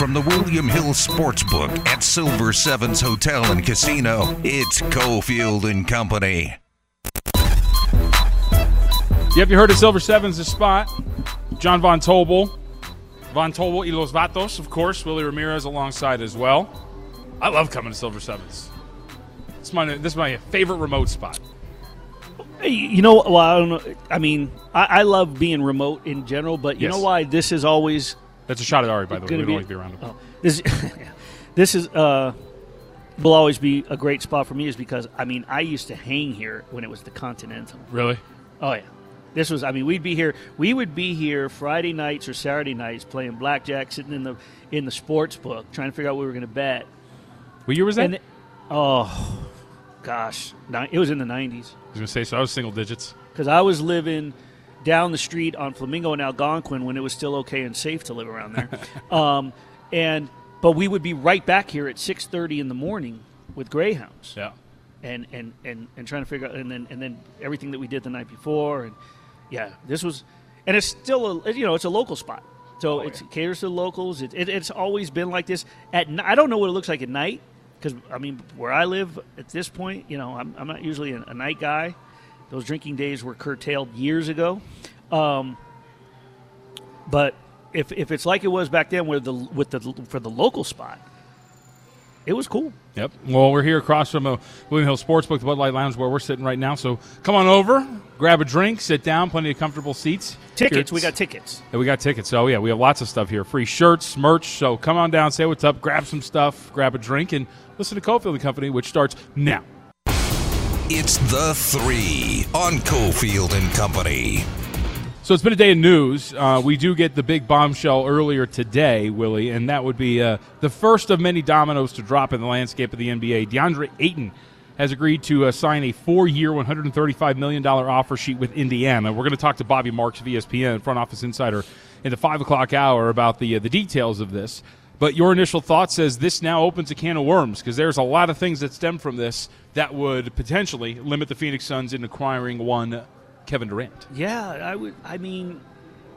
from the William Hill Sportsbook at Silver Sevens Hotel and Casino, it's Cofield and Company. Yep, you heard of Silver Sevens, the spot. John Von Tobel. Von Tobel y Los Vatos, of course. Willie Ramirez alongside as well. I love coming to Silver Sevens. This is my, this is my favorite remote spot. You know, well, I don't know. I mean, I, I love being remote in general, but you Yes. know why this is always That's a shot at Ari, by the way. Gonna We'd be- always be around him. oh, this. this is uh, will always be a great spot for me, is because I mean, I used to hang here when it was the Continental. Really? Oh yeah, this was. I mean, we'd be here. We would be here Friday nights or Saturday nights playing blackjack, sitting in the in the sports book, trying to figure out what we were going to bet. What year was that? And oh, gosh, it was in the '90s. I was going to say, so I was single digits. because I was living down the street on Flamingo and Algonquin when it was still okay and safe to live around there. um, and but we would be right back here at six thirty in the morning with greyhounds. Yeah. and, and, and, and trying to figure out and then and then everything that we did the night before and yeah this was and it's still a you know it's a local spot. So it's, it caters to the locals. It, it, it's always been like this. At I don't know what it looks like at night because I mean where I live at this point you know I'm, I'm not usually a, a night guy those drinking days were curtailed years ago um, but if, if it's like it was back then where the with the for the local spot it was cool Yep. Well, we're here across from a William Hill Sportsbook, the Bud Light Lounge, where we're sitting right now. So come on over, grab a drink, sit down, plenty of comfortable seats. tickets we got tickets Yeah, we got tickets. So yeah, we have lots of stuff here. Free shirts, merch. So come on down, say what's up, grab some stuff, grab a drink, and listen to Cofield and Company, which starts now. It's the three on Cofield and Company. So it's been a day of news. Uh, we do get the big bombshell earlier today, Willie, and that would be uh, the first of many dominoes to drop in the landscape of the NBA. DeAndre Ayton has agreed to uh, sign a four-year, $135 million offer sheet with Indiana. We're going to talk to Bobby Marks of ESPN, front office insider, in the five o'clock hour about the uh, the details of this. But your initial thought says this now opens a can of worms because there's a lot of things that stem from this that would potentially limit the Phoenix Suns in acquiring one Kevin Durant. Yeah, I would. I mean,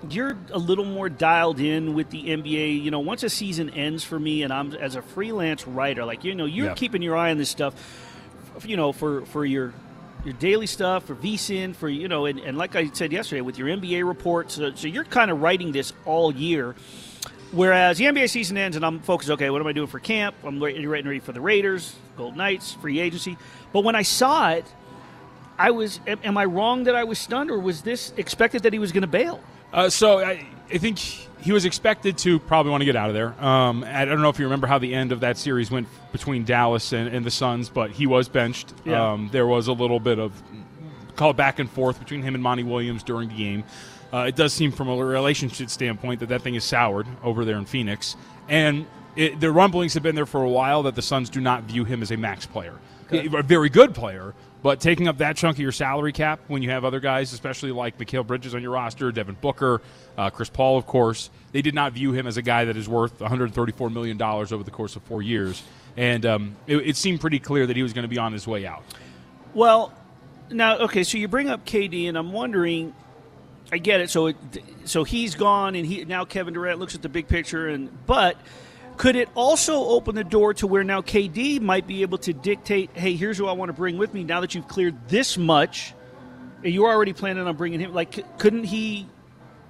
you're a little more dialed in with the NBA. You know, once a season ends for me, and I'm as a freelance writer, like you know, you're Yeah. keeping your eye on this stuff. You know, for for your your daily stuff, for VSIN, for you know, and, and like I said yesterday, with your NBA reports. So, so you're kind of writing this all year. Whereas the NBA season ends, and I'm focused. Okay, what am I doing for camp? I'm ready, ready ready for the Raiders, Gold Knights, free agency. But when I saw it, I was. Am, am I wrong that I was stunned, or was this expected that he was going to bail? Uh, so I, I think he was expected to probably want to get out of there. Um, I don't know if you remember how the end of that series went between Dallas and, and the Suns, but he was benched. Yeah. Um, there was a little bit of call back and forth between him and Monty Williams during the game. Uh, it does seem, from a relationship standpoint, that that thing is soured over there in Phoenix, and it, the rumblings have been there for a while that the Suns do not view him as a max player, a very good player. But taking up that chunk of your salary cap when you have other guys, especially like Mikal Bridges on your roster, Devin Booker, uh, Chris Paul, of course, they did not view him as a guy that is worth $134 million over the course of four years. And um, it, it seemed pretty clear that he was going to be on his way out. Well, now okay, so you bring up KD, and I'm wondering. I get it. So, it, so he's gone, and he now Kevin Durant looks at the big picture, and but could it also open the door to where now KD might be able to dictate, hey, here's who I want to bring with me. Now that you've cleared this much, and you're already planning on bringing him. Like, couldn't he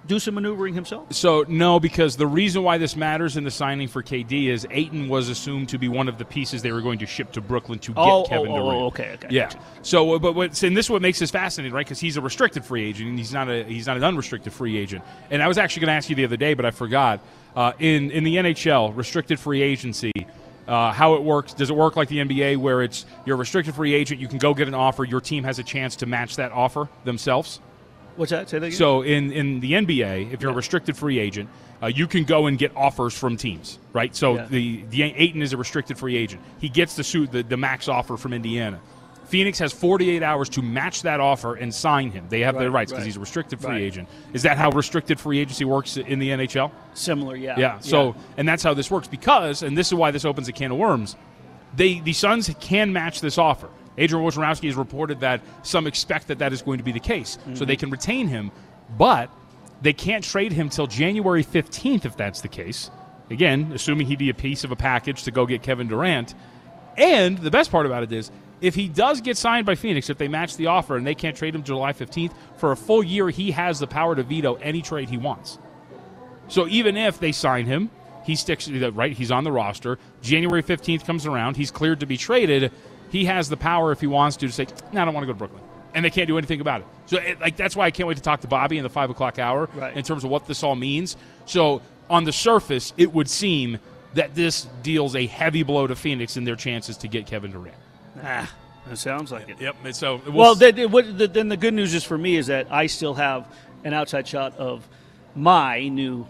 do some maneuvering himself? So no, because the reason why this matters in the signing for KD is Ayton was assumed to be one of the pieces they were going to ship to Brooklyn to get Oh, Kevin oh, oh, Durant. oh, okay, okay, yeah. So, but what, and this is what makes this fascinating, right? Because he's a restricted free agent, and he's not a he's not an unrestricted free agent. And I was actually going to ask you the other day, but I forgot. Uh, in in the NHL, restricted free agency. Uh, how it works? Does it work like the NBA, where it's you're a restricted free agent, you can go get an offer, your team has a chance to match that offer themselves? What's that? Say that again. So in, in the NBA, if you're a restricted free agent, uh, you can go and get offers from teams, right? So Yeah. the the Ayton is a restricted free agent. He gets the suit the, the max offer from Indiana. Phoenix has 48 hours to match that offer and sign him. They have their rights because right. he's a restricted free Right. agent. Is that how restricted free agency works in the NHL? Similar, yeah. Yeah. So, and that's how this works because, and this is why this opens a can of worms. They the Suns can match this offer. Adrian Wojnarowski has reported that some expect that that is going to be the case, so mm-hmm. they can retain him, but they can't trade him till January fifteenth if that's the case. again, assuming he'd be a piece of a package to go get Kevin Durant. And the best part about it is, if he does get signed by Phoenix, if they match the offer and they can't trade him July 15th, for a full year, he has the power to veto any trade he wants. So even if they sign him, he sticks right. He's on the roster. January 15th comes around. He's cleared to be traded. He has the power, if he wants to, to say, "No, I don't want to go to Brooklyn," and they can't do anything about it. So, it, like that's why I can't wait to talk to Bobby in the five o'clock hour Right. in terms of what this all means. So, on the surface, it would seem that this deals a heavy blow to Phoenix in their chances to get Kevin Durant. Ah, that sounds like it. Yep. and So, we'll Well, then, then what, then the good news is for me is that I still have an outside shot of my new,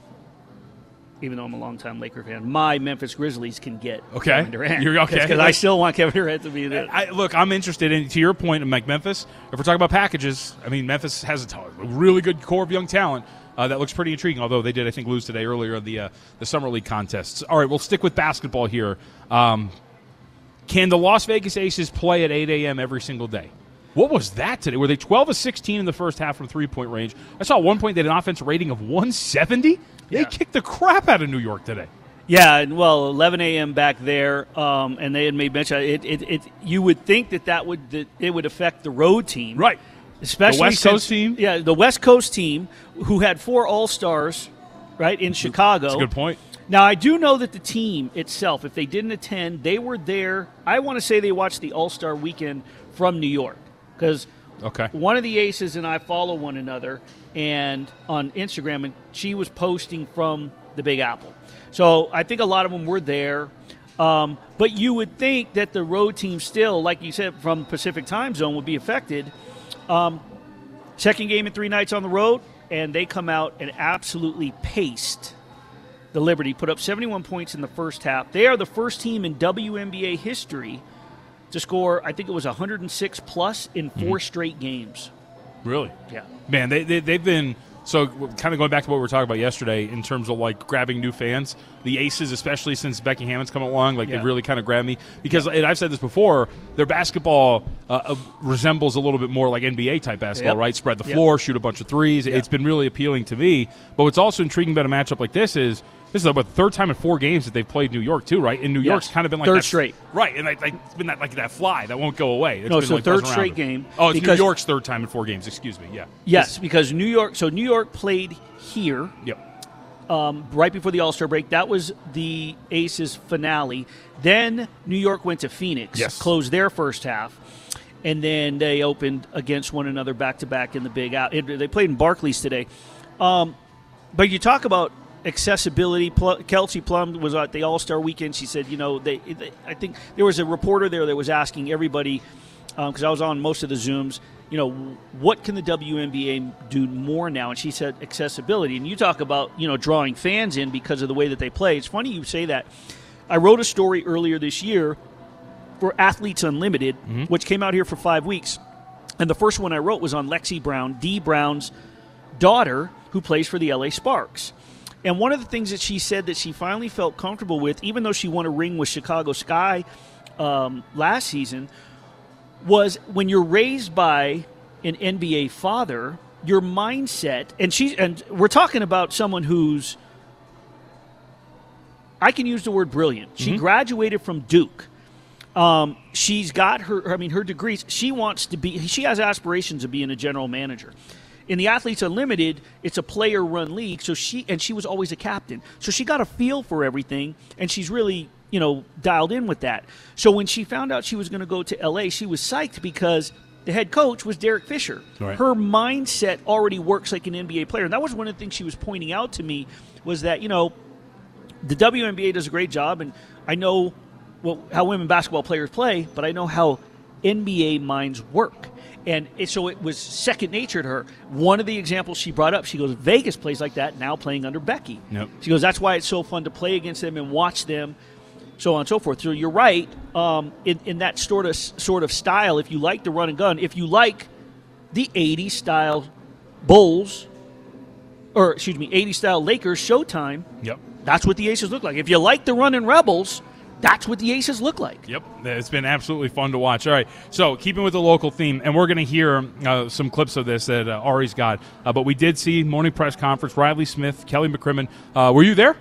even though I'm a longtime Laker fan, my Memphis Grizzlies can get Okay. Kevin Durant. You're- okay. Because I still want Kevin Durant to be there. I, look, I'm interested in to your point, Mike Memphis. If we're talking about packages, I mean Memphis has a, t- a really good core of young talent uh, that looks pretty intriguing. Although they did, I think, lose today earlier in the uh, the summer league contests. All right, we'll stick with basketball here. Um, can the Las Vegas Aces play at 8 a.m. every single day? What was that today? Were they 12 of 16 in the first half from three point range? I saw at one point they had an offense rating of 170. They Yeah. kicked the crap out of New York today. Yeah, and well, 11 a.m. back there, um, and they had made mention. It, it, it, you would think that that would that it would affect the road team, Right. Especially The West since- Coast team? Yeah, the West Coast team, who had four All Stars, right in Chicago. That's a good point. Now, I do know that the team itself, if they didn't attend, they were there. I want to say they watched the All Star weekend from New York because Okay. one of the aces and I follow one another and on Instagram, and she was posting from the Big Apple. So I think a lot of them were there. Um, but you would think that the road team still, like you said, from Pacific time zone would be affected. Um, second game in three nights on the road, and they come out and absolutely paced the Liberty, put up 71 points in the first half. They are the first team in WNBA history to score, I think it was 106 plus in mm-hmm. 4 straight games. Really? Yeah. Man, they, they they've been so kind of going back to what we were talking about yesterday in terms of like grabbing new fans. The Aces, especially since Becky Hammon's come along, like Yeah. they really kind of grabbed me because and I've said this before. Their basketball uh, uh, resembles a little bit more like NBA type basketball, Yep. right? Spread the Yep. floor, shoot a bunch of threes. It's been really appealing to me. But what's also intriguing about a matchup like this is. This is about the third time in four games that they've played New York too, right? And New York's kind of been like Third that, straight. right? And like, like it's been that like that fly that won't go away. It's No, been, so like, third straight game, Oh, it's New York's third time in four games. Excuse me. Yeah. Yes, because New York. So New York played here Yep. Um, right before the All Star break. That was the Aces finale. Then New York went to Phoenix, Yes. closed their first half, and then they opened against one another back to back in the Big Out. They played in Barclays today. Um, but you talk about accessibility. Pl- Kelsey Plum was at the All Star weekend. She said, you know, they, they. I think there was a reporter there that was asking everybody because I was on most of the Zooms. You know, what can the WNBA do more now? And she said accessibility. And you talk about you know drawing fans in because of the way that they play. It's funny you say that. I wrote a story earlier this year for Athletes Unlimited, which came out here for five weeks. And the first one I wrote was on Lexie Brown, Dee Brown's daughter, who plays for the LA Sparks. And one of the things that she said that she finally felt comfortable with, even though she won a ring with Chicago Sky um, last season, was when you're raised by an NBA father, your mindset, and she, and we're talking about someone who's, I can use the word brilliant. She graduated from Duke. Um, she's got her, I mean, her degrees. She wants to be, she has aspirations of being a general manager. In the Athletes Unlimited, it's a player run league. So she, and she was always a captain. So she got a feel for everything, and she's really, you know, dialed in with that. So when she found out she was going to go to LA, she was psyched because the head coach was Derek Fisher. Right. Her mindset already works like an NBA player. And that was one of the things she was pointing out to me was that, you know, the WNBA does a great job, and I know well, how women basketball players play, but I know how NBA minds work. And it, so it was second nature to her. One of the examples she brought up, she goes, Vegas plays like that now playing under Becky. Yep. She goes, that's why it's so fun to play against them and watch them, so on and so forth. So you're right um, in, in that sort of sort of style. If you like the run and gun, if you like the 80s style Bulls, or excuse me, 80s style Lakers Showtime, Yep. that's what the Aces look like. If you like the running Rebels, that's what the Aces look like. Yep, it's been absolutely fun to watch. All right, so keeping with the local theme, and we're going to hear uh, some clips of this that uh, Ari's got. Uh, but we did see morning press conference. Riley Smith, Kelly McCrimmon. Uh, were you there?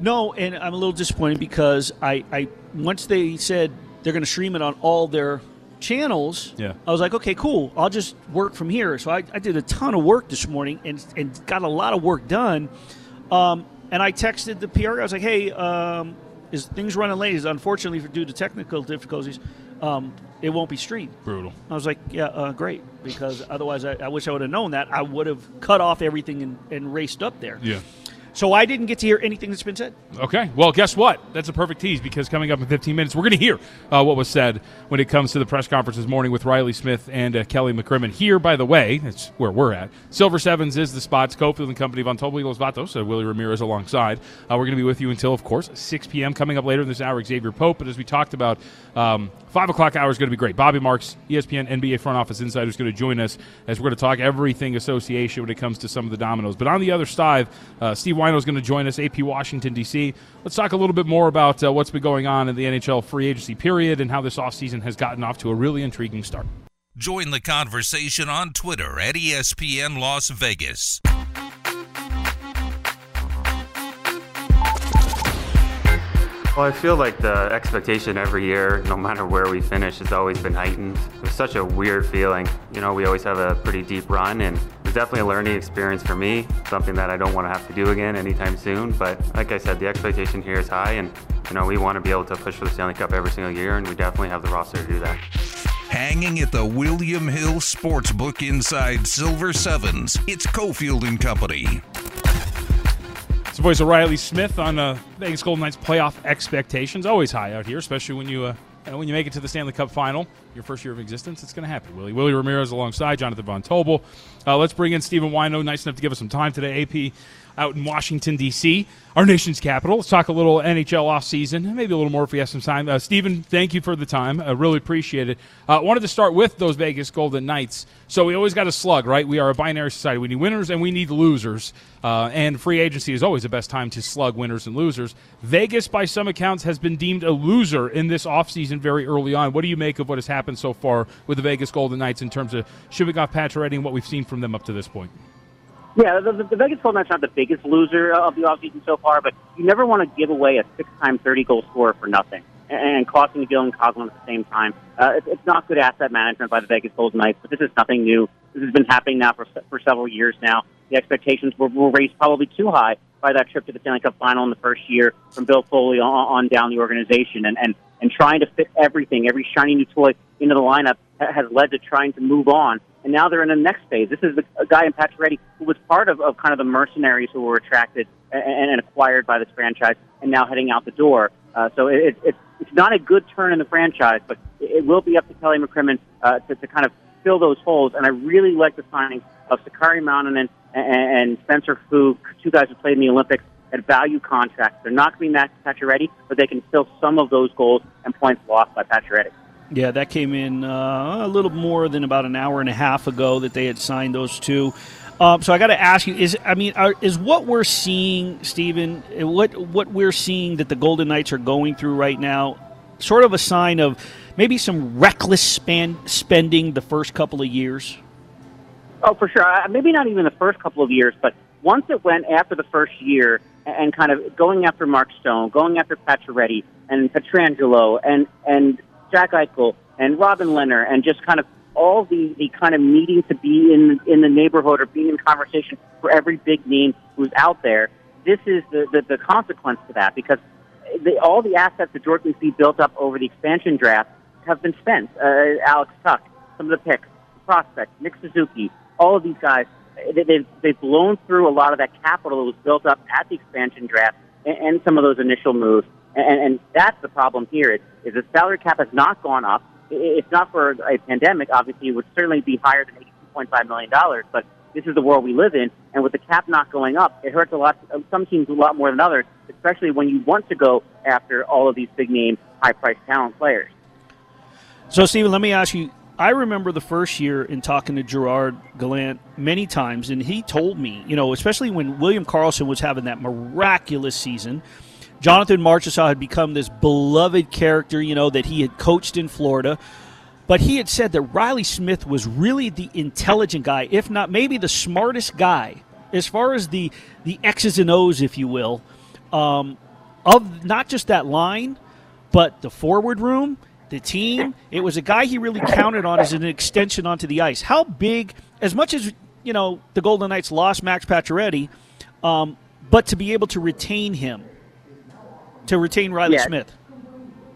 No, and I'm a little disappointed because I, I once they said they're going to stream it on all their channels, Yeah. I was like, okay, cool. I'll just work from here. So I, I did a ton of work this morning and, and got a lot of work done. Um, and I texted the PR. I was like, hey, um, is things running late? Is unfortunately for due to technical difficulties, um, it won't be streamed. Brutal. I was like, yeah, uh, great, because otherwise I, I wish I would have known that. I would have cut off everything and, and raced up there. Yeah. So I didn't get to hear anything that's been said. Okay. Well, guess what? That's a perfect tease because coming up in 15 minutes, we're going to hear uh, what was said when it comes to the press conference this morning with Riley Smith and uh, Kelly McCrimmon. Here, by the way, that's where we're at. Silver Sevens is the spot. Cofield and Company von Tobel Los Vatos, uh, Willie Ramirez alongside. Uh, we're going to be with you until, of course, 6 p.m. Coming up later in this hour, Xavier Pope. But as we talked about, um, 5 o'clock hour is going to be great. Bobby Marks, ESPN NBA front office insider, is going to join us as we're going to talk everything association when it comes to some of the dominoes. But on the other side, uh, Steve Whyno is going to join us, AP Washington, D.C. Let's talk a little bit more about uh, what's been going on in the NHL free agency period and how this offseason has gotten off to a really intriguing start. Join the conversation on Twitter at ESPN Las Vegas. Well, I feel like the expectation every year, no matter where we finish, has always been heightened. It's such a weird feeling. You know, we always have a pretty deep run, and it's definitely a learning experience for me, something that I don't want to have to do again anytime soon. But like I said, the expectation here is high, and, you know, we want to be able to push for the Stanley Cup every single year, and we definitely have the roster to do that. Hanging at the William Hill Sportsbook inside Silver Sevens, it's Cofield and Company. It's the voice of Riley Smith on uh, Vegas Golden Knights playoff expectations. Always high out here, especially when you, uh, when you make it to the Stanley Cup final. Your first year of existence, it's going to happen. Willie Willie Ramirez alongside Jonathan Von Tobel. Uh, let's bring in Stephen Whyno. Nice enough to give us some time today. AP out in Washington D.C., our nation's capital. Let's talk a little NHL offseason, maybe a little more if we have some time. Uh, Stephen, thank you for the time. I really appreciate it. Uh, wanted to start with those Vegas Golden Knights. So we always got a slug, right? We are a binary society. We need winners and we need losers. Uh, and free agency is always the best time to slug winners and losers. Vegas, by some accounts, has been deemed a loser in this offseason very early on. What do you make of what has happened so far with the Vegas Golden Knights in terms of shipping off Pacioretty and what we've seen from them up to this point? Yeah, the, the, Vegas Golden Knights are not the biggest loser of the offseason so far, but you never want to give away a six-time 30-goal scorer for nothing and, and costing Dylan Coghlan at the same time. Uh, it, it's not good asset management by the Vegas Golden Knights, but this is nothing new. This has been happening now for, for several years now. The expectations were, were raised probably too high by that trip to the Stanley Cup final in the first year from Bill Foley on, on down the organization, and, and, and trying to fit everything, every shiny new toy into the lineup has led to trying to move on and now they're in the next phase. This is a guy in Pacioretty who was part of, of kind of the mercenaries who were attracted and, and acquired by this franchise, and now heading out the door. Uh, so it, it, it's not a good turn in the franchise, but it will be up to Kelly McCrimmon uh, to, to kind of fill those holes. And I really like the signing of Sakari Manninen and, and Spencer Foo, two guys who played in the Olympics at value contracts. They're not going to be Max Pacioretty, but they can fill some of those goals and points lost by Pacioretty. Yeah, that came in uh, a little more than about an hour and a half ago that they had signed those two. Um, so I got to ask you: Is I mean, are, is what we're seeing, Stephen? What what we're seeing that the Golden Knights are going through right now, sort of a sign of maybe some reckless span, spending the first couple of years? Oh, for sure. Uh, maybe not even the first couple of years, but once it went after the first year and, kind of going after Mark Stone, going after Pacioretty and Pietrangelo and and Jack Eichel and Robin Lehner and just kind of all the, the kind of needing to be in in the neighborhood or being in conversation for every big name who's out there. This is the, the, the consequence to that because the, all the assets that Jordan C built up over the expansion draft have been spent. Uh, Alex Tuch, some of the picks, prospects, Nick Suzuki, all of these guys, they've, they've blown through a lot of that capital that was built up at the expansion draft and, and some of those initial moves. And, and that's the problem here is, is the salary cap has not gone up. It's not for a pandemic. Obviously, it would certainly be higher than $82.5 million, but this is the world we live in. And with the cap not going up, it hurts a lot, um, some teams a lot more than others, especially when you want to go after all of these big name, high priced talent players. So, Stephen, let me ask you. I remember the first year in talking to Gerard Gallant many times, and he told me, you know, especially when William Karlsson was having that miraculous season, Jonathan Marchessault had become this beloved character, you know, that he had coached in Florida. But he had said that Riley Smith was really the intelligent guy, if not maybe the smartest guy, as far as the, the X's and O's, if you will. Um, of not just that line, but the forward room, the team. It was a guy he really counted on as an extension onto the ice. How big, as much as you know, the Golden Knights lost Max Pacioretty, um, but to be able to retain him, to retain Riley Yeah. Smith.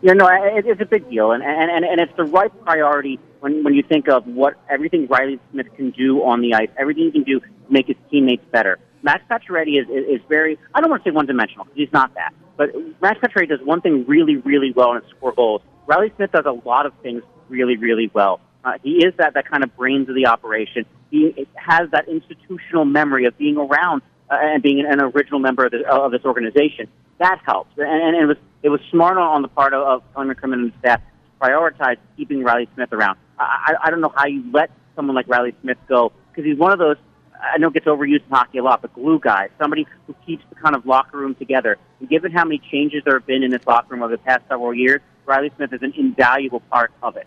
You know, it, it's a big deal, and, and and and it's the right priority when when you think of what everything Riley Smith can do on the ice, everything he can do to make his teammates better. Max Pacioretty is, is is very I don't want to say one dimensional because he's not that, but Max Pacioretty does one thing really really well and it's score goals. Riley Smith does a lot of things really really well. Uh, he is that that kind of brains of the operation. He has that institutional memory of being around uh, and being an original member of, the, of this organization. That helps, and, and it was it was smart on, the part of, of Colin McCrimmon and staff to prioritize keeping Riley Smith around. I, I don't know how you let someone like Riley Smith go because he's one of those. I know it gets overused in hockey a lot, but glue guy, somebody who keeps the kind of locker room together. And given how many changes there have been in this locker room over the past several years, Riley Smith is an invaluable part of it.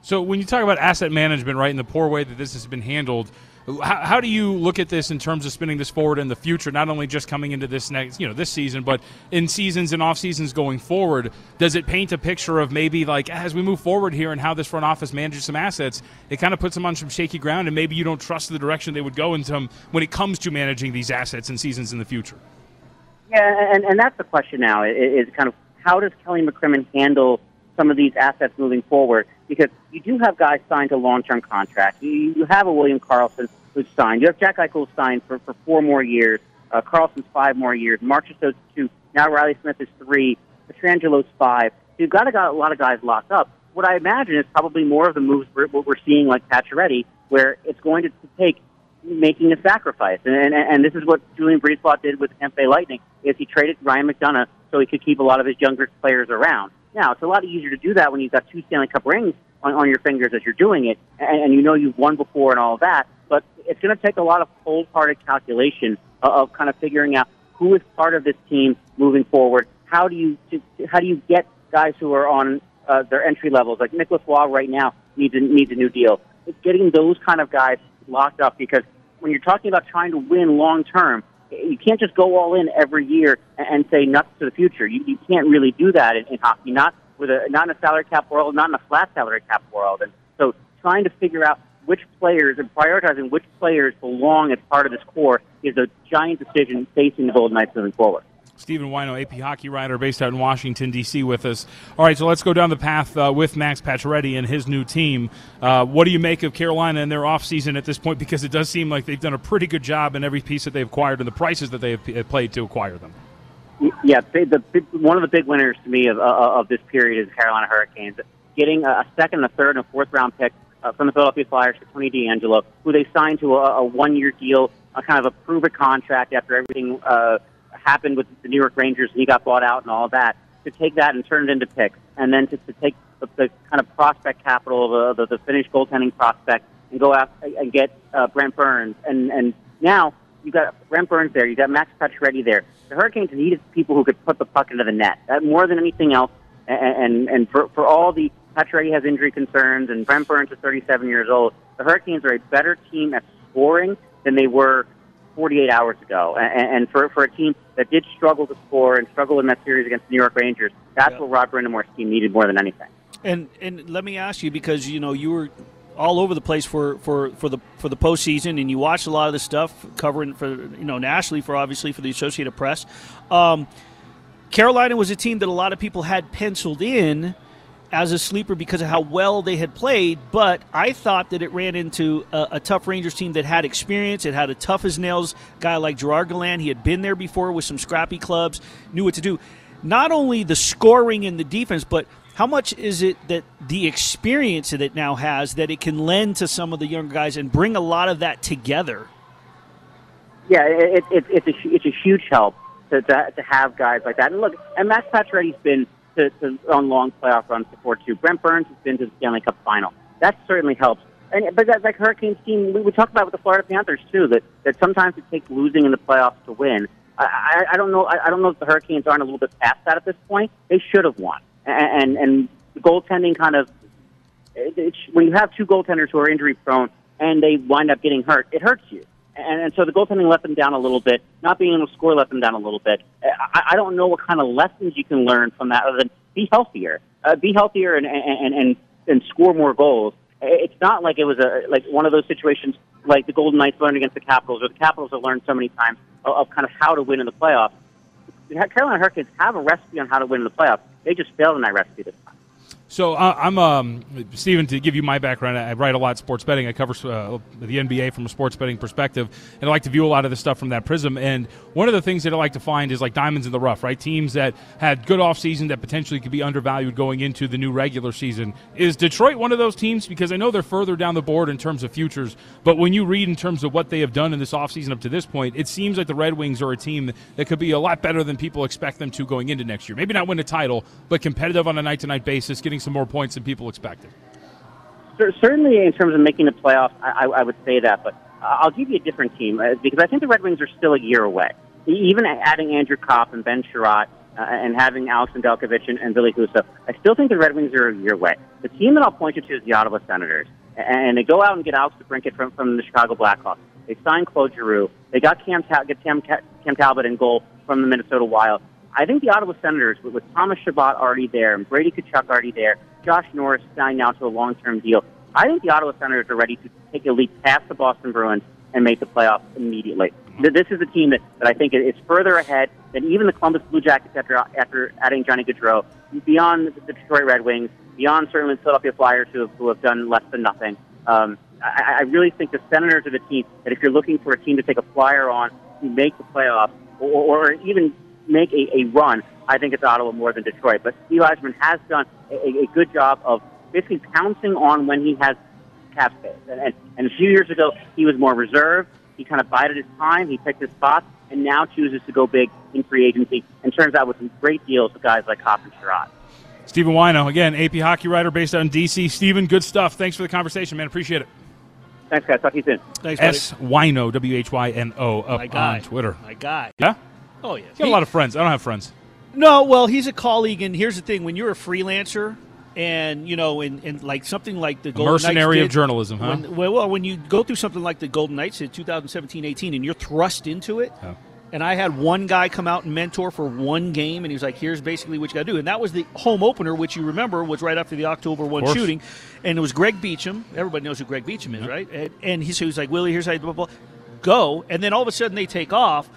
So when you talk about asset management, right, and the poor way that this has been handled, how, how do you look at this in terms of spinning this forward in the future? Not only just coming into this next, you know, this season, but in seasons and off seasons going forward. Does it paint a picture of maybe like as we move forward here and how this front office manages some assets? It kind of puts them on some shaky ground, and maybe you don't trust the direction they would go in some when it comes to managing these assets and seasons in the future. Yeah, and, and that's the question now is, is kind of how does Kelly McCrimmon handle some of these assets moving forward? Because you do have guys signed to long-term contracts. You, you have a William Karlsson who's signed. You have Jack Eichel signed for, for four more years. Uh, Karlsson's five more years. Marchessault's two. Now Riley Smith is three. Pietrangelo's five. So you've got a, got a lot of guys locked up. What I imagine is probably more of the moves we're, what we're seeing like Pacioretty, where it's going to take making a sacrifice. And, and, and this is what Julien BriseBois did with Tampa Lightning, is he traded Ryan McDonagh so he could keep a lot of his younger players around. Now, it's a lot easier to do that when you've got two Stanley Cup rings on, on your fingers as you're doing it, and, and you know you've won before and all that. But it's going to take a lot of cold-hearted calculation of, of kind of figuring out who is part of this team moving forward. How do you to, how do you get guys who are on uh, their entry levels like Nicholas Waugh right now needs a, needs a new deal. It's getting those kind of guys locked up because when you're talking about trying to win long term, you can't just go all in every year and, say nuts to the future. You, you can't really do that in, in hockey, not with a not in a salary cap world, not in a flat salary cap world. And so, trying to figure out which players and prioritizing which players belong as part of this core is a giant decision facing the Golden Knights moving forward. Stephen Whyno, AP hockey writer based out in Washington, D.C., with us. All right, so let's go down the path uh, with Max Pacioretty and his new team. Uh, what do you make of Carolina and their offseason at this point? Because it does seem like they've done a pretty good job in every piece that they've acquired and the prices that they have p- played to acquire them. Yeah, the, the one of the big winners to me of, uh, of this period is Carolina Hurricanes. Getting a second, a third, and a fourth round pick uh, from the Philadelphia Flyers for Tony D'Angelo, who they signed to a, a one year deal, a kind of a prove it contract after everything uh, happened with the New York Rangers and he got bought out and all that, to take that and turn it into picks, and then to, to take the, the kind of prospect capital of the, the, the Finnish goaltending prospect and go out and get uh, Brent Burns. And, and now you've got Brent Burns there, you've got Max Pacioretty there. The Hurricanes needed people who could put the puck into the net. That more than anything else, and, and, and for, for all the Pacioretty has injury concerns, and Brent Burns is 37 years old. The Hurricanes are a better team at scoring than they were 48 hours ago. And, and for, for a team that did struggle to score and struggle in that series against the New York Rangers, that's Yeah. what Rod Brind'Amour's team needed more than anything. And and let me ask you because you know you were all over the place for, for, for the for the postseason, and you watched a lot of the stuff covering for you know nationally for obviously for the Associated Press. Um, Carolina was a team that a lot of people had penciled in as a sleeper because of how well they had played, but I thought that it ran into a, a tough Rangers team that had experience. It had a tough as nails guy like Gerard Gallant. He had been there before with some scrappy clubs, knew what to do. Not only the scoring and the defense, but how much is it that the experience that it now has that it can lend to some of the younger guys and bring a lot of that together? Yeah, it, it, it's a it's a huge help to, to to have guys like that. And look, and Max Pacioretty's been to, to on long playoff runs before too. Brent Burns has been to the Stanley Cup final. That certainly helps. And but that like Hurricanes team, we, we talked about with the Florida Panthers too. That that sometimes it takes losing in the playoffs to win. I, I, I don't know. I, I don't know if the Hurricanes aren't a little bit past that at this point. They should have won. And and, and the goaltending kind of it, it, when you have two goaltenders who are injury prone and they wind up getting hurt, it hurts you. And, and so the goaltending let them down a little bit. Not being able to score let them down a little bit. I, I don't know what kind of lessons you can learn from that other than be healthier, uh, be healthier, and and and and score more goals. It's not like it was a like one of those situations like the Golden Knights learned against the Capitals, or the Capitals have learned so many times of, of kind of how to win in the playoffs. The Carolina Hurricanes have a recipe on how to win in the playoffs. They just failed in that recipe this time. So uh, I'm um, Stephen. To give you my background, I write a lot of sports betting. I cover uh, the NBA from a sports betting perspective, and I like to view a lot of the stuff from that prism. And one of the things that I like to find is like diamonds in the rough, right? Teams that had good off season that potentially could be undervalued going into the new regular season. Is Detroit one of those teams? Because I know they're further down the board in terms of futures, but when you read in terms of what they have done in this offseason up to this point, it seems like the Red Wings are a team that could be a lot better than people expect them to going into next year. Maybe not win a title, but competitive on a night to night basis, getting some more points than people expected. Certainly, in terms of making the playoffs, I, I would say that. But I'll give you a different team uh, because I think the Red Wings are still a year away. Even adding Andrew Copp and Ben Chiarot uh, and having Alex Nedeljkovic and, and Ville Husso, I still think the Red Wings are a year away. The team that I'll point you to is the Ottawa Senators. And they go out and get Alex DeBrincat from, from the Chicago Blackhawks. They signed Claude Giroux. They got Cam, Ta- get Cam, Cam Talbot in goal from the Minnesota Wild. I think the Ottawa Senators, with, with Thomas Chabot already there and Brady Tkachuk already there, Josh Norris signed now to a long-term deal, I think the Ottawa Senators are ready to take a leap past the Boston Bruins and make the playoffs immediately. This is a team that, that I think is further ahead than even the Columbus Blue Jackets after, after adding Johnny Gaudreau, beyond the Detroit Red Wings, beyond certainly the Philadelphia Flyers, who have, who have done less than nothing. Um, I, I really think the Senators are the team that if you're looking for a team to take a flyer on to make the playoffs or, or even make a, a run, I think it's Ottawa more than Detroit. But Steve Yzerman has done a, a good job of basically pouncing on when he has cap space. And, and, and a few years ago, he was more reserved. He kind of bided his time. He picked his spots, and now chooses to go big in free agency. And turns out with some great deals with guys like Copp and Chiarot. Stephen Whyno, again, AP hockey writer based out in D.C. Stephen, good stuff. Thanks for the conversation, man. Appreciate it. Thanks, guys. Talk to you soon. Thanks, S Whyno, W H Y N O, up My guy. on Twitter. My guy. Yeah? Oh, yeah. You got a lot of friends. I don't have friends. No, well, he's a colleague, and here's the thing: when you're a freelancer, and you know, and, and like something like the Golden Mercenary Knights of journalism, huh? When, well, when you go through something like the Golden Knights in 2017-18, and you're thrust into it. And I had one guy come out and mentor for one game, and he was like, "Here's basically what you got to do." And that was the home opener, which you remember was right after the October one shooting, and it was Greg Beacham. Everybody knows who Greg Beacham is, right? And, and he, so he was like, "Willie, here's how you blah, blah, blah. go." And then all of a sudden they take off,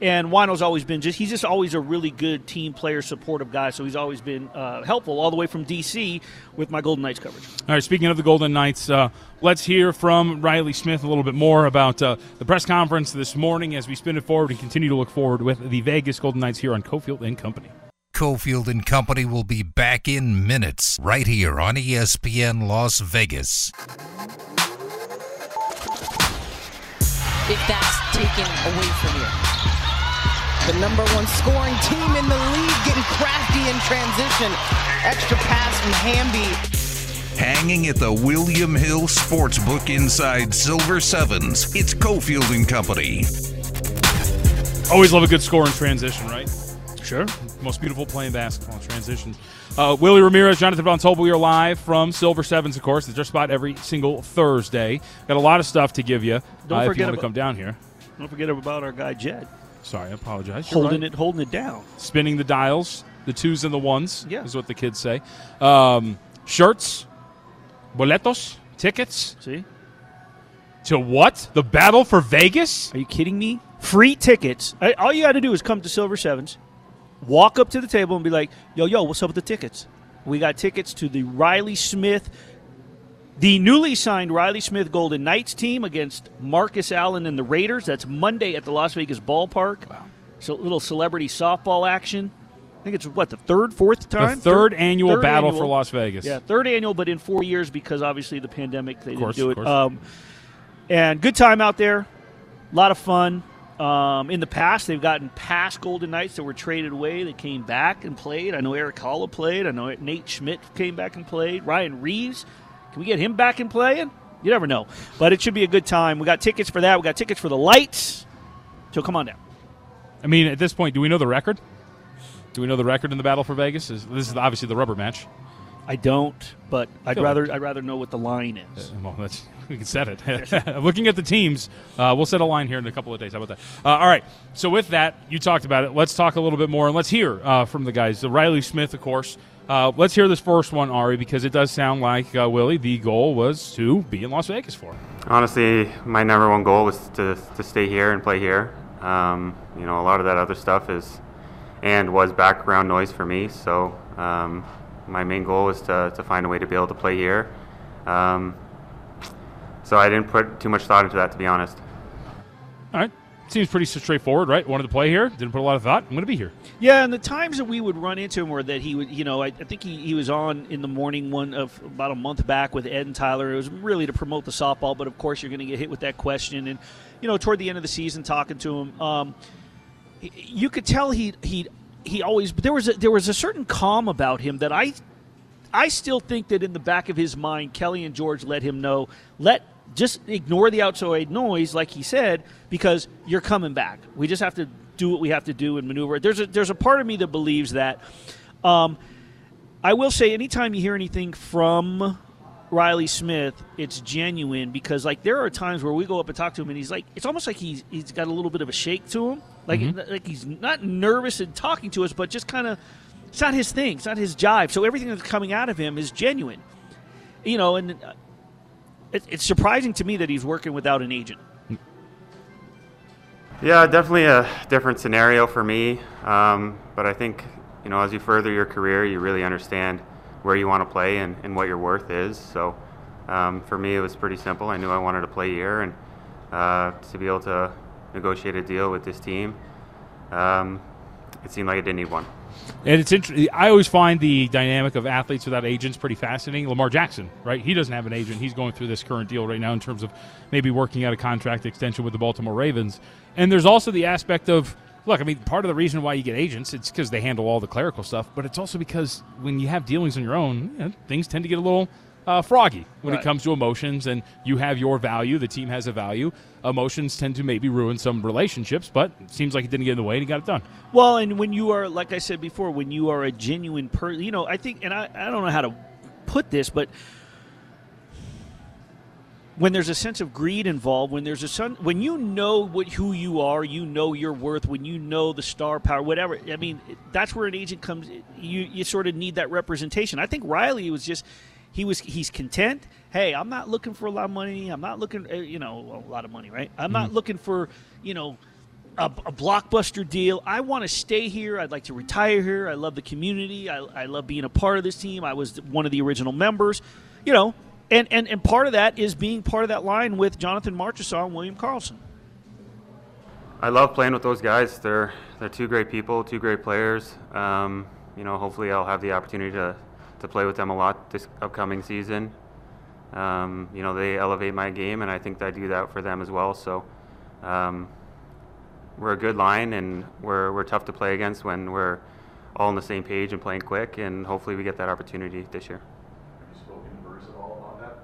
and Whyno's always been just he's just always a really good team player, supportive guy. So he's always been uh, helpful all the way from DC with my Golden Knights coverage. All right, speaking of the Golden Knights, uh, let's hear from Riley Smith a little bit more about uh, the press conference this morning as we spin it forward and continue to look forward with the Vegas Golden Knights here on Cofield and Company. Cofield and Company will be back in minutes right here on ESPN Las Vegas. if that's taken away from you. The number one scoring team in the league getting crafty in transition. Extra pass from Hamby. Hanging at the William Hill Sportsbook inside Silver Sevens, it's Cofield and Company. Always love a good score in transition, right? Sure. Most beautiful play in basketball, transition. Uh, Willie Ramirez, Jonathan Von Tobel, we are live from Silver Sevens, of course. It's our spot every single Thursday. Got a lot of stuff to give you Don't uh, if you forget want to come down here. Don't forget about our guy Jed Sorry, I apologize. You're holding right. it, holding it down. spinning the dials, the twos and the ones, Yeah. is what the kids say. Um, shirts, boletos, tickets See, to what? The battle for Vegas? are you kidding me? Free tickets. All you got to do is come to Silver Sevens, walk up to the table and be like, "Yo, yo, what's up with the tickets? We got tickets to the Riley Smith." The newly signed Riley Smith Golden Knights team against Marcus Allen and the Raiders. That's Monday at the Las Vegas Ballpark. Wow. So little celebrity softball action. I think it's what the third, fourth time. The time, third annual third battle annual. for Las Vegas. Yeah, third annual, but in four years because obviously the pandemic they course, didn't do it. course. Um, and good time out there, a lot of fun. Um, in the past, they've gotten past Golden Knights that were traded away. They came back and played. I know Erik Haula played. I know Nate Schmidt came back and played. Ryan Reaves, can we get him back and playing? You never know, but it should be a good time. We got tickets for that. We got tickets for the lights. So come on down. I mean, at this point, do we know the record? Do we know the record in the battle for Vegas? Is, this is obviously the rubber match. I don't, but I'd Feel rather I'd rather know what the line is. Well, that's we can set it. Looking at the teams, uh, we'll set a line here in a couple of days. How about that? Uh, all right. So with that, you talked about it. Let's talk a little bit more and let's hear uh, from the guys. The Riley Smith, of course. Uh, let's hear this first one, Ari, because it does sound like uh, Willie. The goal was to be in Las Vegas for. Him. Honestly, my number one goal was to, to stay here and play here. Um, you know, a lot of that other stuff is and was background noise for me. So um, my main goal was to, to find a way to be able to play here. Um, so I didn't put too much thought into that, to be honest. All right. Seems pretty straightforward, right? Wanted to play here. Didn't put a lot of thought. I'm going to be here. Yeah, and the times that we would run into him were that he would, you know, I, I think he, he was on in the morning one of about a month back with Ed and Tyler. It was really to promote the softball, but of course you're going to get hit with that question. And, you know, toward the end of the season, talking to him, um, you could tell he he he always there was a, there was a certain calm about him that I I still think that in the back of his mind, Kelly and George let him know let just ignore the outside noise, like he said, because you're coming back. We just have to do what we have to do and maneuver. There's a there's a part of me that believes that. Um, I will say, anytime you hear anything from Riley Smith, it's genuine because like there are times where we go up and talk to him, and he's like, it's almost like he's he's got a little bit of a shake to him, like Mm-hmm. like he's not nervous in talking to us, but just kind of it's not his thing, it's not his jive. So everything that's coming out of him is genuine, you know, and. Uh, it, it's surprising to me that he's working without an agent. Yeah, definitely a different scenario for me. Um, but I think, you know, as you further your career, you really understand where you want to play and, and what your worth is. So um, for me, it was pretty simple. I knew I wanted to play here and uh, to be able to negotiate a deal with this team, um, it seemed like I didn't need one. And it's interesting. I always find the dynamic of athletes without agents pretty fascinating. Lamar Jackson, right? He doesn't have an agent. He's going through this current deal right now in terms of maybe working out a contract extension with the Baltimore Ravens. And there's also the aspect of look. I mean, part of the reason why you get agents it's because they handle all the clerical stuff, but it's also because when you have dealings on your own, you know, things tend to get a little uh, froggy when Right. it comes to emotions, and you have your value. The team has a value. Emotions tend to maybe ruin some relationships, but it seems like it didn't get in the way, and he got it done. Well, and when you are, like I said before, when you are a genuine person, you know, I think, and I, I don't know how to put this, but when there's a sense of greed involved, when there's a son, when you know what who you are, you know your worth, when you know the star power, whatever. I mean, that's where an agent comes. You you sort of need that representation. I think Riley was just. He was he's content. Hey, I'm not looking for a lot of money. I'm not looking, uh, you know, a lot of money, right? I'm not looking for, you know, a, a blockbuster deal. I want to stay here. I'd like to retire here. I love the community. I, I love being a part of this team. I was one of the original members, you know, and, and, and part of that is being part of that line with Jonathan Marchessault and William Karlsson. I love playing with those guys. They're they're two great people, two great players. Um, you know, hopefully I'll have the opportunity to, to play with them a lot this upcoming season. Um, you know, they elevate my game, and I think I do that for them as well. So um, we're a good line, and we're we're tough to play against when we're all on the same page and playing quick. And hopefully we get that opportunity this year. Have you spoken to Bruce at all about that?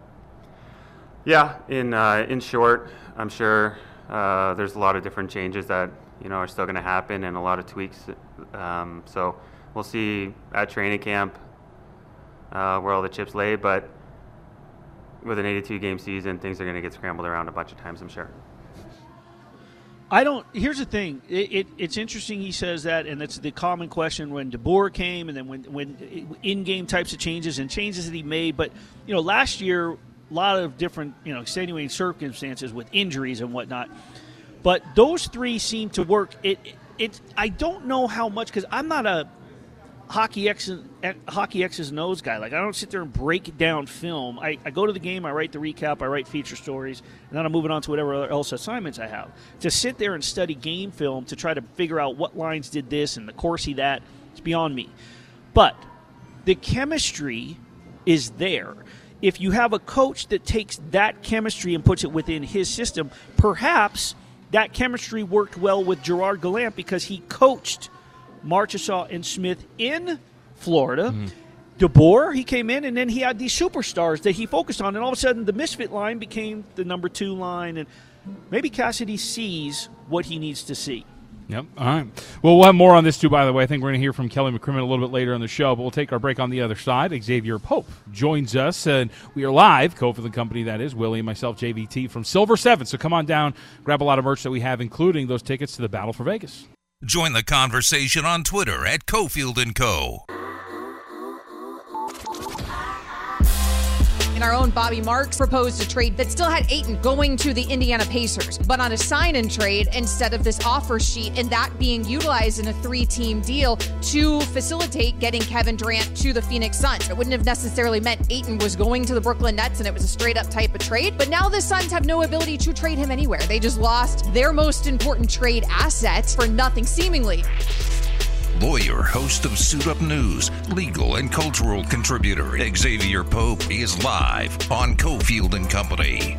Yeah, in uh, in short, I'm sure uh, there's a lot of different changes that you know are still going to happen and a lot of tweaks. Um, so we'll see at training camp uh, where all the chips lay. But with an 82 game season, things are going to get scrambled around a bunch of times. I'm sure. I don't. Here's the thing. It, it, it's interesting he says that, and that's the common question when DeBoer came, and then when when in-game types of changes and changes that he made. But you know, last year, a lot of different you know extenuating circumstances with injuries and whatnot. But those three seem to work. It it, it I don't know how much because I'm not a hockey X hockey X's O's guy. Like I don't sit there and break down film. I, I go to the game, I write the recap, I write feature stories, and then I'm moving on to whatever else assignments I have. To sit there and study game film to try to figure out what lines did this and the Corsi that, it's beyond me. But the chemistry is there. If you have a coach that takes that chemistry and puts it within his system, perhaps that chemistry worked well with Gerard Gallant because he coached Marchessault and Smith in Florida. Mm-hmm. DeBoer, he came in and then he had these superstars that he focused on, and all of a sudden the misfit line became the number two line, and maybe Cassidy sees what he needs to see. Yep. All right. Well, we'll have more on this too. By the way, I think we're going to hear from Kelly McCrimmon a little bit later on the show. But we'll take our break on the other side. Xavier Pope joins us, and we are live. Cofield and Company, that is Willie and myself, JVT from Silver Seven. So come on down, grab a lot of merch that we have, including those tickets to the Battle for Vegas. Join the conversation on Twitter at Cofield and our own Bobby Marks proposed a trade that still had Ayton going to the Indiana Pacers, but on a sign and trade instead of this offer sheet, and that being utilized in a three team deal to facilitate getting Kevin Durant to the Phoenix Suns. It wouldn't have necessarily meant Ayton was going to the Brooklyn Nets and it was a straight up type of trade, but now the Suns have no ability to trade him anywhere. They just lost their most important trade asset for nothing seemingly lawyer, host of Suit Up News, legal and cultural contributor Xavier Pope is live on Cofield and Company.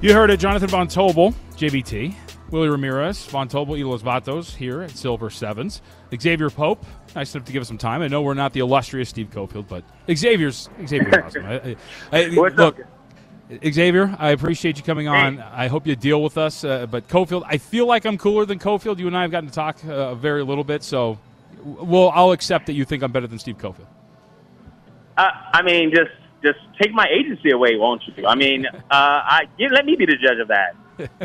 You heard it, Jonathan Von Tobel, JVT, Willie Ramirez, Von Tobel, Elos Vatos here at Silver Sevens. Xavier Pope, nice enough to give us some time. I know we're not the illustrious Steve Cofield, but Xavier's Xavier's awesome. I, I, look, Xavier, I appreciate you coming on. Hey. I hope you deal with us. Uh, but Cofield, I feel like I'm cooler than Cofield. You and I have gotten to talk uh, a very little bit, so well, I'll accept that you think I'm better than Steve Cofield. Uh, I mean, just just take my agency away, won't you? I mean, uh, I you, let me be the judge of that.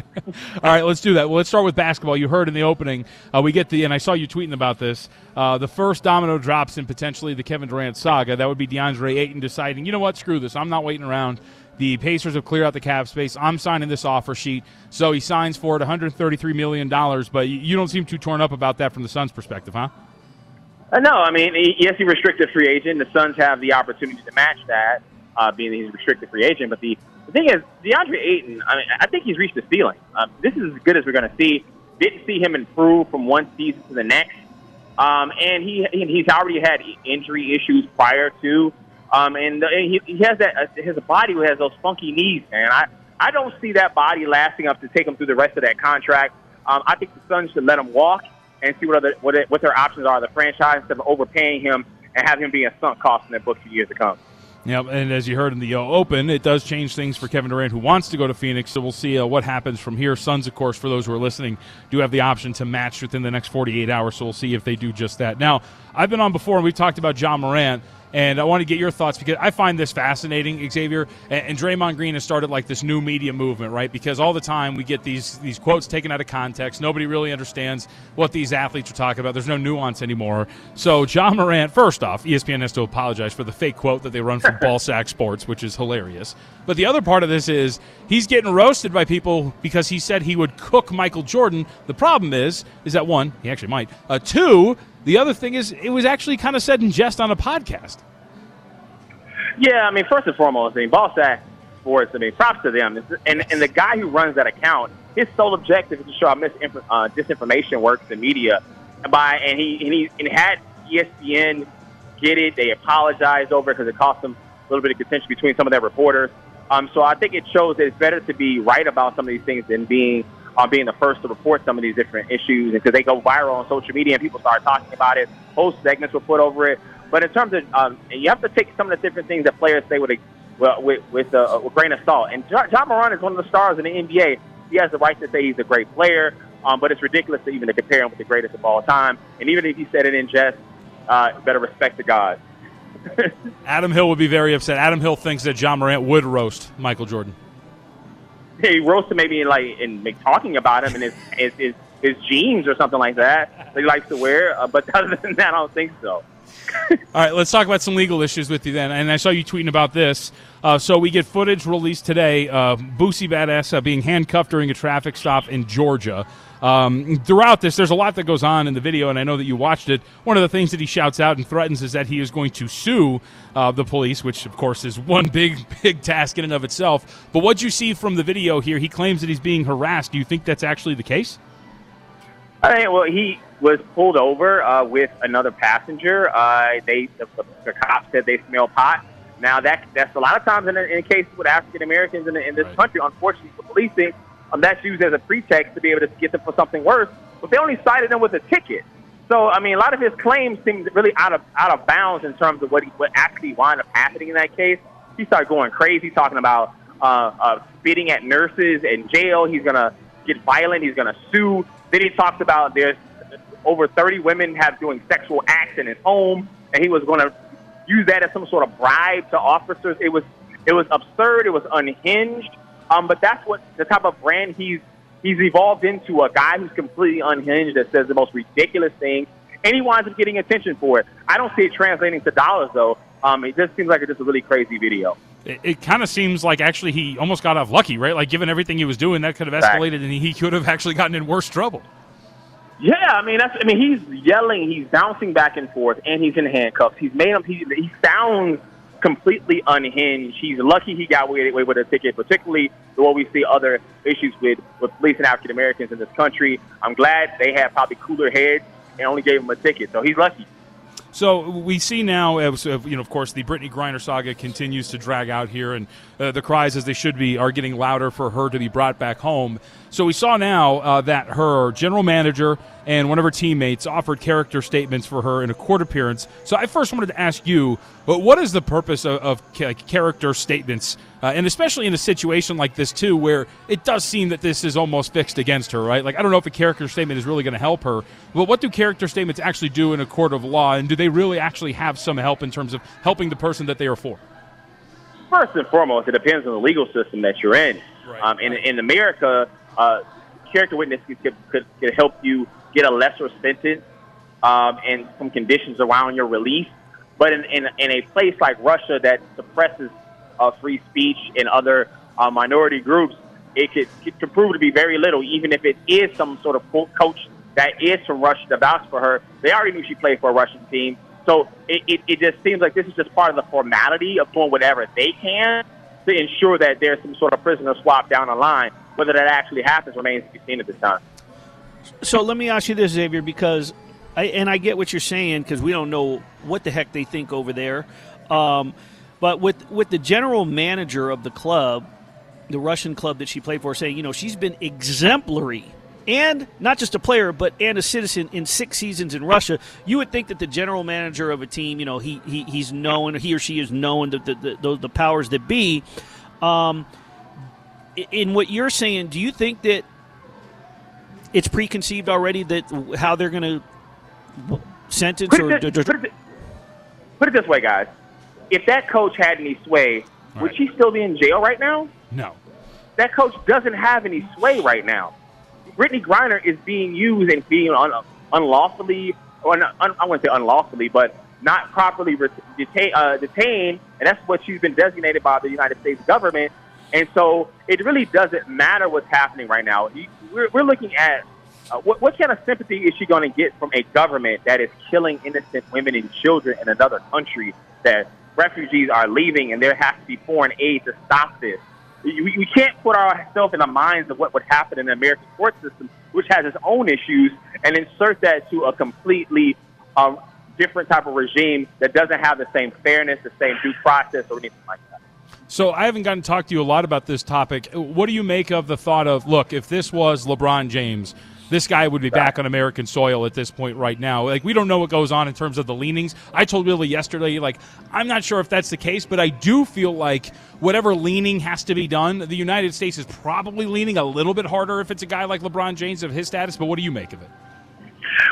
All right, let's do that. Well, let's start with basketball. You heard in the opening, uh, we get the, and I saw you tweeting about this. Uh, the first domino drops in potentially the Kevin Durant saga. That would be DeAndre Ayton deciding, you know what, screw this. I'm not waiting around. The Pacers have cleared out the cap space. I'm signing this offer sheet. So he signs for it $133 million, but you don't seem too torn up about that from the Suns' perspective, huh? Uh, no, I mean, yes, he's restricted free agent. The Suns have the opportunity to match that, uh, being that he's a restricted free agent. But the, the thing is, DeAndre Ayton, I mean, I think he's reached the ceiling. Um, this is as good as we're going to see. Didn't see him improve from one season to the next. Um, and he he's already had injury issues prior to um, and, and he, he has that uh, his body has those funky knees, man. I I don't see that body lasting up to take him through the rest of that contract. Um, I think the Suns should let him walk and see what other what, it, what their options are. The franchise instead of overpaying him and have him be a sunk cost in their books for years to come. Yeah, and as you heard in the uh, open, it does change things for Kevin Durant, who wants to go to Phoenix. So we'll see uh, what happens from here. Suns, of course, for those who are listening, do have the option to match within the next 48 hours. So we'll see if they do just that. Now, I've been on before, and we've talked about Ja Morant. And I want to get your thoughts because I find this fascinating, Xavier. And, and Draymond Green has started like this new media movement, right? Because all the time we get these these quotes taken out of context. Nobody really understands what these athletes are talking about. There's no nuance anymore. So Ja Morant, first off, ESPN has to apologize for the fake quote that they run from Ballsack Sports, which is hilarious. But the other part of this is he's getting roasted by people because he said he would cook Michael Jordan. The problem is, is that one, he actually might. Uh, two, the other thing is, it was actually kind of said in jest on a podcast. Yeah, I mean, first and foremost, I mean, Ballsack Sports, I mean, props to them. And, and the guy who runs that account, his sole objective is to show how misinf- uh, disinformation works in media. By and he and he and had ESPN get it. They apologized over it because it cost them a little bit of contention between some of their reporters. Um, so I think it shows that it's better to be right about some of these things than being on being the first to report some of these different issues because they go viral on social media and people start talking about it. Whole segments were put over it. But in terms of, um, you have to take some of the different things that players say with a with with a, a grain of salt. And John, Ja Morant is one of the stars in the NBA. He has the right to say he's a great player, um, but it's ridiculous to even to compare him with the greatest of all time. And even if he said it in jest, uh, better respect the God. Adam Hill would be very upset. Adam Hill thinks that Ja Morant would roast Michael Jordan he roasted maybe in like in like, talking about him and his his, his his jeans or something like that that he likes to wear. Uh, but other than that, I don't think so. All right, let's talk about some legal issues with you then. And I saw you tweeting about this. Uh, so we get footage released today. Uh, Boosie Badazz uh, being handcuffed during a traffic stop in Georgia. Um, throughout this, there's a lot that goes on in the video, and I know that you watched it. One of the things that he shouts out and threatens is that he is going to sue uh, the police, which of course is one big, big task in and of itself. But what you see from the video here, he claims that he's being harassed. Do you think that's actually the case? I mean, well, he was pulled over uh, with another passenger. Uh, they the, the, cops said they smell pot. Now that that's a lot of times in, in cases with African Americans in, in this right. country. Unfortunately, for policing, um, that's used as a pretext to be able to get them for something worse. But they only cited him with a ticket. So I mean, a lot of his claims seem really out of out of bounds in terms of what he, what actually wound up happening in that case. He started going crazy, talking about uh, uh, spitting at nurses in jail. He's gonna get violent. He's to sue. Then he talks about there's over 30 women have doing sexual acts in his home, and he was going to use that as some sort of bribe to officers. It was it was absurd. It was unhinged. Um, but that's what the type of brand he's he's evolved into a guy who's completely unhinged that says the most ridiculous things, and he winds up getting attention for it. I don't see it translating to dollars though. Um, it just seems like it's just a really crazy video. It, it kind of seems like actually he almost got off lucky, right? Like given everything he was doing, that could have escalated, and he could have actually gotten in worse trouble. Yeah, I mean that's. I mean he's yelling, he's bouncing back and forth, and he's in handcuffs. He's made him. He, he sounds completely unhinged. He's lucky he got away, with a ticket, particularly the what we see other issues with with police and African Americans in this country. I'm glad they have probably cooler heads and only gave him a ticket, so he's lucky. So we see now, you know, of course, the Brittney Griner saga continues to drag out here, and uh, the cries, as they should be, are getting louder for her to be brought back home. So we saw now uh, that her general manager and one of her teammates offered character statements for her in a court appearance. So I first wanted to ask you, what is the purpose of, of character statements, uh, and especially in a situation like this too, where it does seem that this is almost fixed against her, right? Like I don't know if a character statement is really going to help her, but what do character statements actually do in a court of law, and do they really actually have some help in terms of helping the person that they are for? First and foremost, it depends on the legal system that you're in. Right. Um, in, in America, uh, character witnesses could, could, could help you get a lesser sentence um, and some conditions around your release. But in, in, in a place like Russia that suppresses uh, free speech and other uh, minority groups, it could, it could prove to be very little, even if it is some sort of coach that is from Russia to vouch for her. They already knew she played for a Russian team. So it, it, it just seems like this is just part of the formality of doing whatever they can to ensure that there's some sort of prisoner swap down the line. Whether that actually happens remains to be seen at this time. So let me ask you this, Xavier, because I, and I get what you're saying because we don't know what the heck they think over there. Um, but with with the general manager of the club, the Russian club that she played for, saying, you know, she's been exemplary and not just a player, but and a citizen in six seasons in Russia. You would think that the general manager of a team, you know, he, he he's known, he or she is known the the, the, the powers that be. Um, in what you're saying, do you think that it's preconceived already that how they're going to sentence put or it, this, put, it, put it this way, guys. If that coach had any sway, All would right. she still be in jail right now? No. That coach doesn't have any sway right now. Brittney Griner is being used and being un- unlawfully, or not, un- I wouldn't say unlawfully, but not properly detain, uh, detained, and that's what she's been designated by the United States government. And so it really doesn't matter what's happening right now. We're, we're looking at uh, what, what kind of sympathy is she going to get from a government that is killing innocent women and children in another country that refugees are leaving and there has to be foreign aid to stop this? We, we can't put ourselves in the minds of what would happen in the American court system, which has its own issues, and insert that to a completely um, different type of regime that doesn't have the same fairness, the same due process, or anything like that. So I haven't gotten to talk to you a lot about this topic. What do you make of the thought of, look, if this was LeBron James, this guy would be back on American soil at this point right now. Like we don't know what goes on in terms of the leanings. I told Willie yesterday, like I'm not sure if that's the case, but I do feel like whatever leaning has to be done, the United States is probably leaning a little bit harder if it's a guy like LeBron James of his status. But what do you make of it?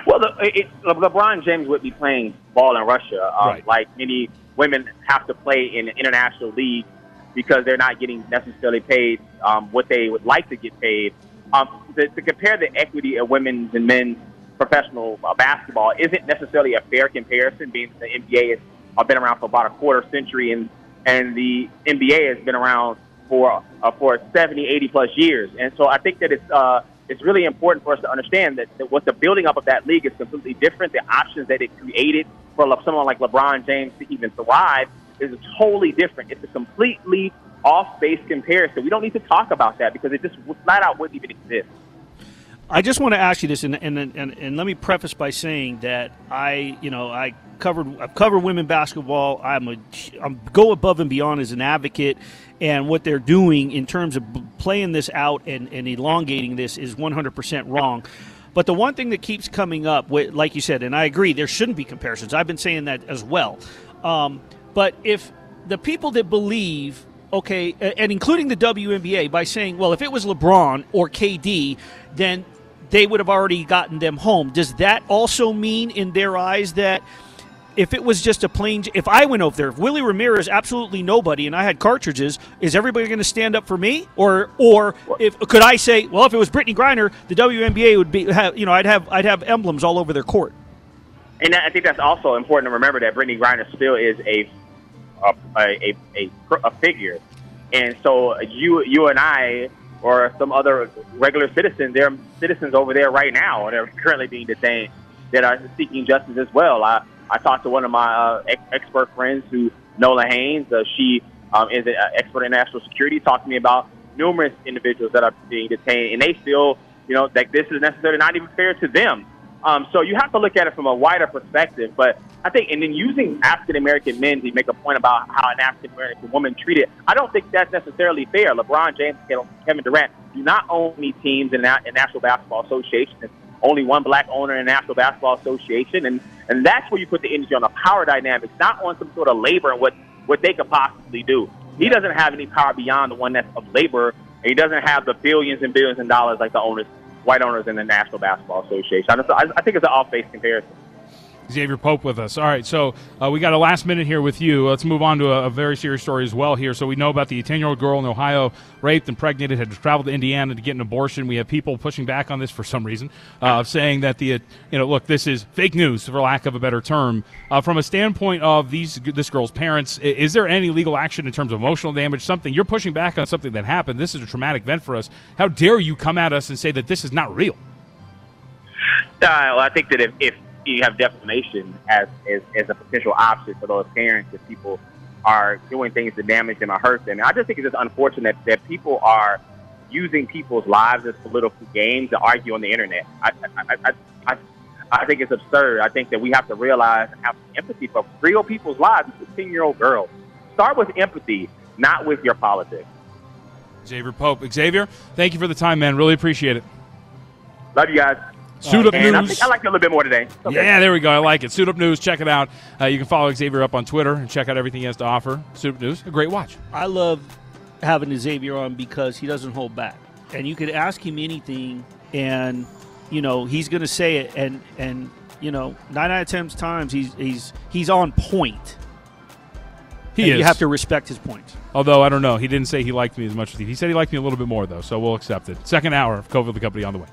Well, the, it, LeBron James would be playing ball in Russia, um, right. like many women have to play in international leagues because they're not getting necessarily paid um, what they would like to get paid. Um, to, to compare the equity of women's and men's professional uh, basketball isn't necessarily a fair comparison, being the NBA has uh, been around for about a quarter century and and the NBA has been around for uh, for 70, 80 plus years. And so I think that it's uh, it's really important for us to understand that, that what the building up of that league is completely different. The options that it created for someone like LeBron James to even thrive is totally different. It's a completely off base comparison. We don't need to talk about that because it just flat out wouldn't even exist. I just want to ask you this, and, and, and, and let me preface by saying that I, you know, I covered I've covered women basketball. I'm a I'm go above and beyond as an advocate, and what they're doing in terms of playing this out and, and elongating this is 100% wrong. But the one thing that keeps coming up, like you said, and I agree, there shouldn't be comparisons. I've been saying that as well. Um, but if the people that believe okay, and including the WNBA by saying, well, if it was LeBron or KD, then they would have already gotten them home. Does that also mean in their eyes that if it was just a plain, if I went over there, if Willie Ramirez, absolutely nobody, and I had cartridges, is everybody going to stand up for me, or or if could I say, well, if it was Brittney Griner, the WNBA would be, have, you know, I'd have I'd have emblems all over their court. And I think that's also important to remember that Brittney Griner still is a a, a, a, a figure, and so you you and I or some other regular citizens, there are citizens over there right now, and they're currently being detained that are seeking justice as well. I I talked to one of my uh, ex- expert friends who Nola Haynes. Uh, she um, is an expert in national security. Talked to me about numerous individuals that are being detained, and they feel you know that this is necessarily not even fair to them. Um, so you have to look at it from a wider perspective. But I think, and then using African American men to make a point about how an African American woman treated, I don't think that's necessarily fair. LeBron James Kevin Durant do not own any teams in the National Basketball Association. It's only one black owner in the National Basketball Association, and and that's where you put the energy on the power dynamics, not on some sort of labor and what what they could possibly do. He doesn't have any power beyond the one that's of labor, and he doesn't have the billions and billions of dollars like the owners white owners in the National Basketball Association. I, I think it's an off-base comparison. Xavier Pope with us. All right, so uh, we got a last minute here with you. Let's move on to a, a very serious story as well here. So we know about the 10 year old girl in Ohio raped, and impregnated, had traveled to Indiana to get an abortion. We have people pushing back on this for some reason, uh, saying that the, uh, you know, look, this is fake news, for lack of a better term. Uh, from a standpoint of these this girl's parents, is there any legal action in terms of emotional damage? Something you're pushing back on something that happened. This is a traumatic event for us. How dare you come at us and say that this is not real? Uh, well, I think that if, if you have defamation as, as, as a potential option for those parents if people are doing things to damage them or hurt them. And I just think it's just unfortunate that people are using people's lives as political games to argue on the internet. I, I, I, I, I think it's absurd. I think that we have to realize and have empathy for real people's lives. It's a 10 year old girl. Start with empathy, not with your politics. Xavier Pope. Xavier, thank you for the time, man. Really appreciate it. Love you guys. Suit Up and News. I, think I like it a little bit more today. Okay. Yeah, there we go. I like it. Suit Up News. Check it out. Uh, you can follow Xavier up on Twitter and check out everything he has to offer. Suit Up News, a great watch. I love having Xavier on because he doesn't hold back, and you could ask him anything, and you know he's going to say it, and and you know nine out of ten times he's he's he's on point. He and is. You have to respect his points. Although I don't know, he didn't say he liked me as much as he. He said he liked me a little bit more though, so we'll accept it. Second hour of Cofield and Company on the way.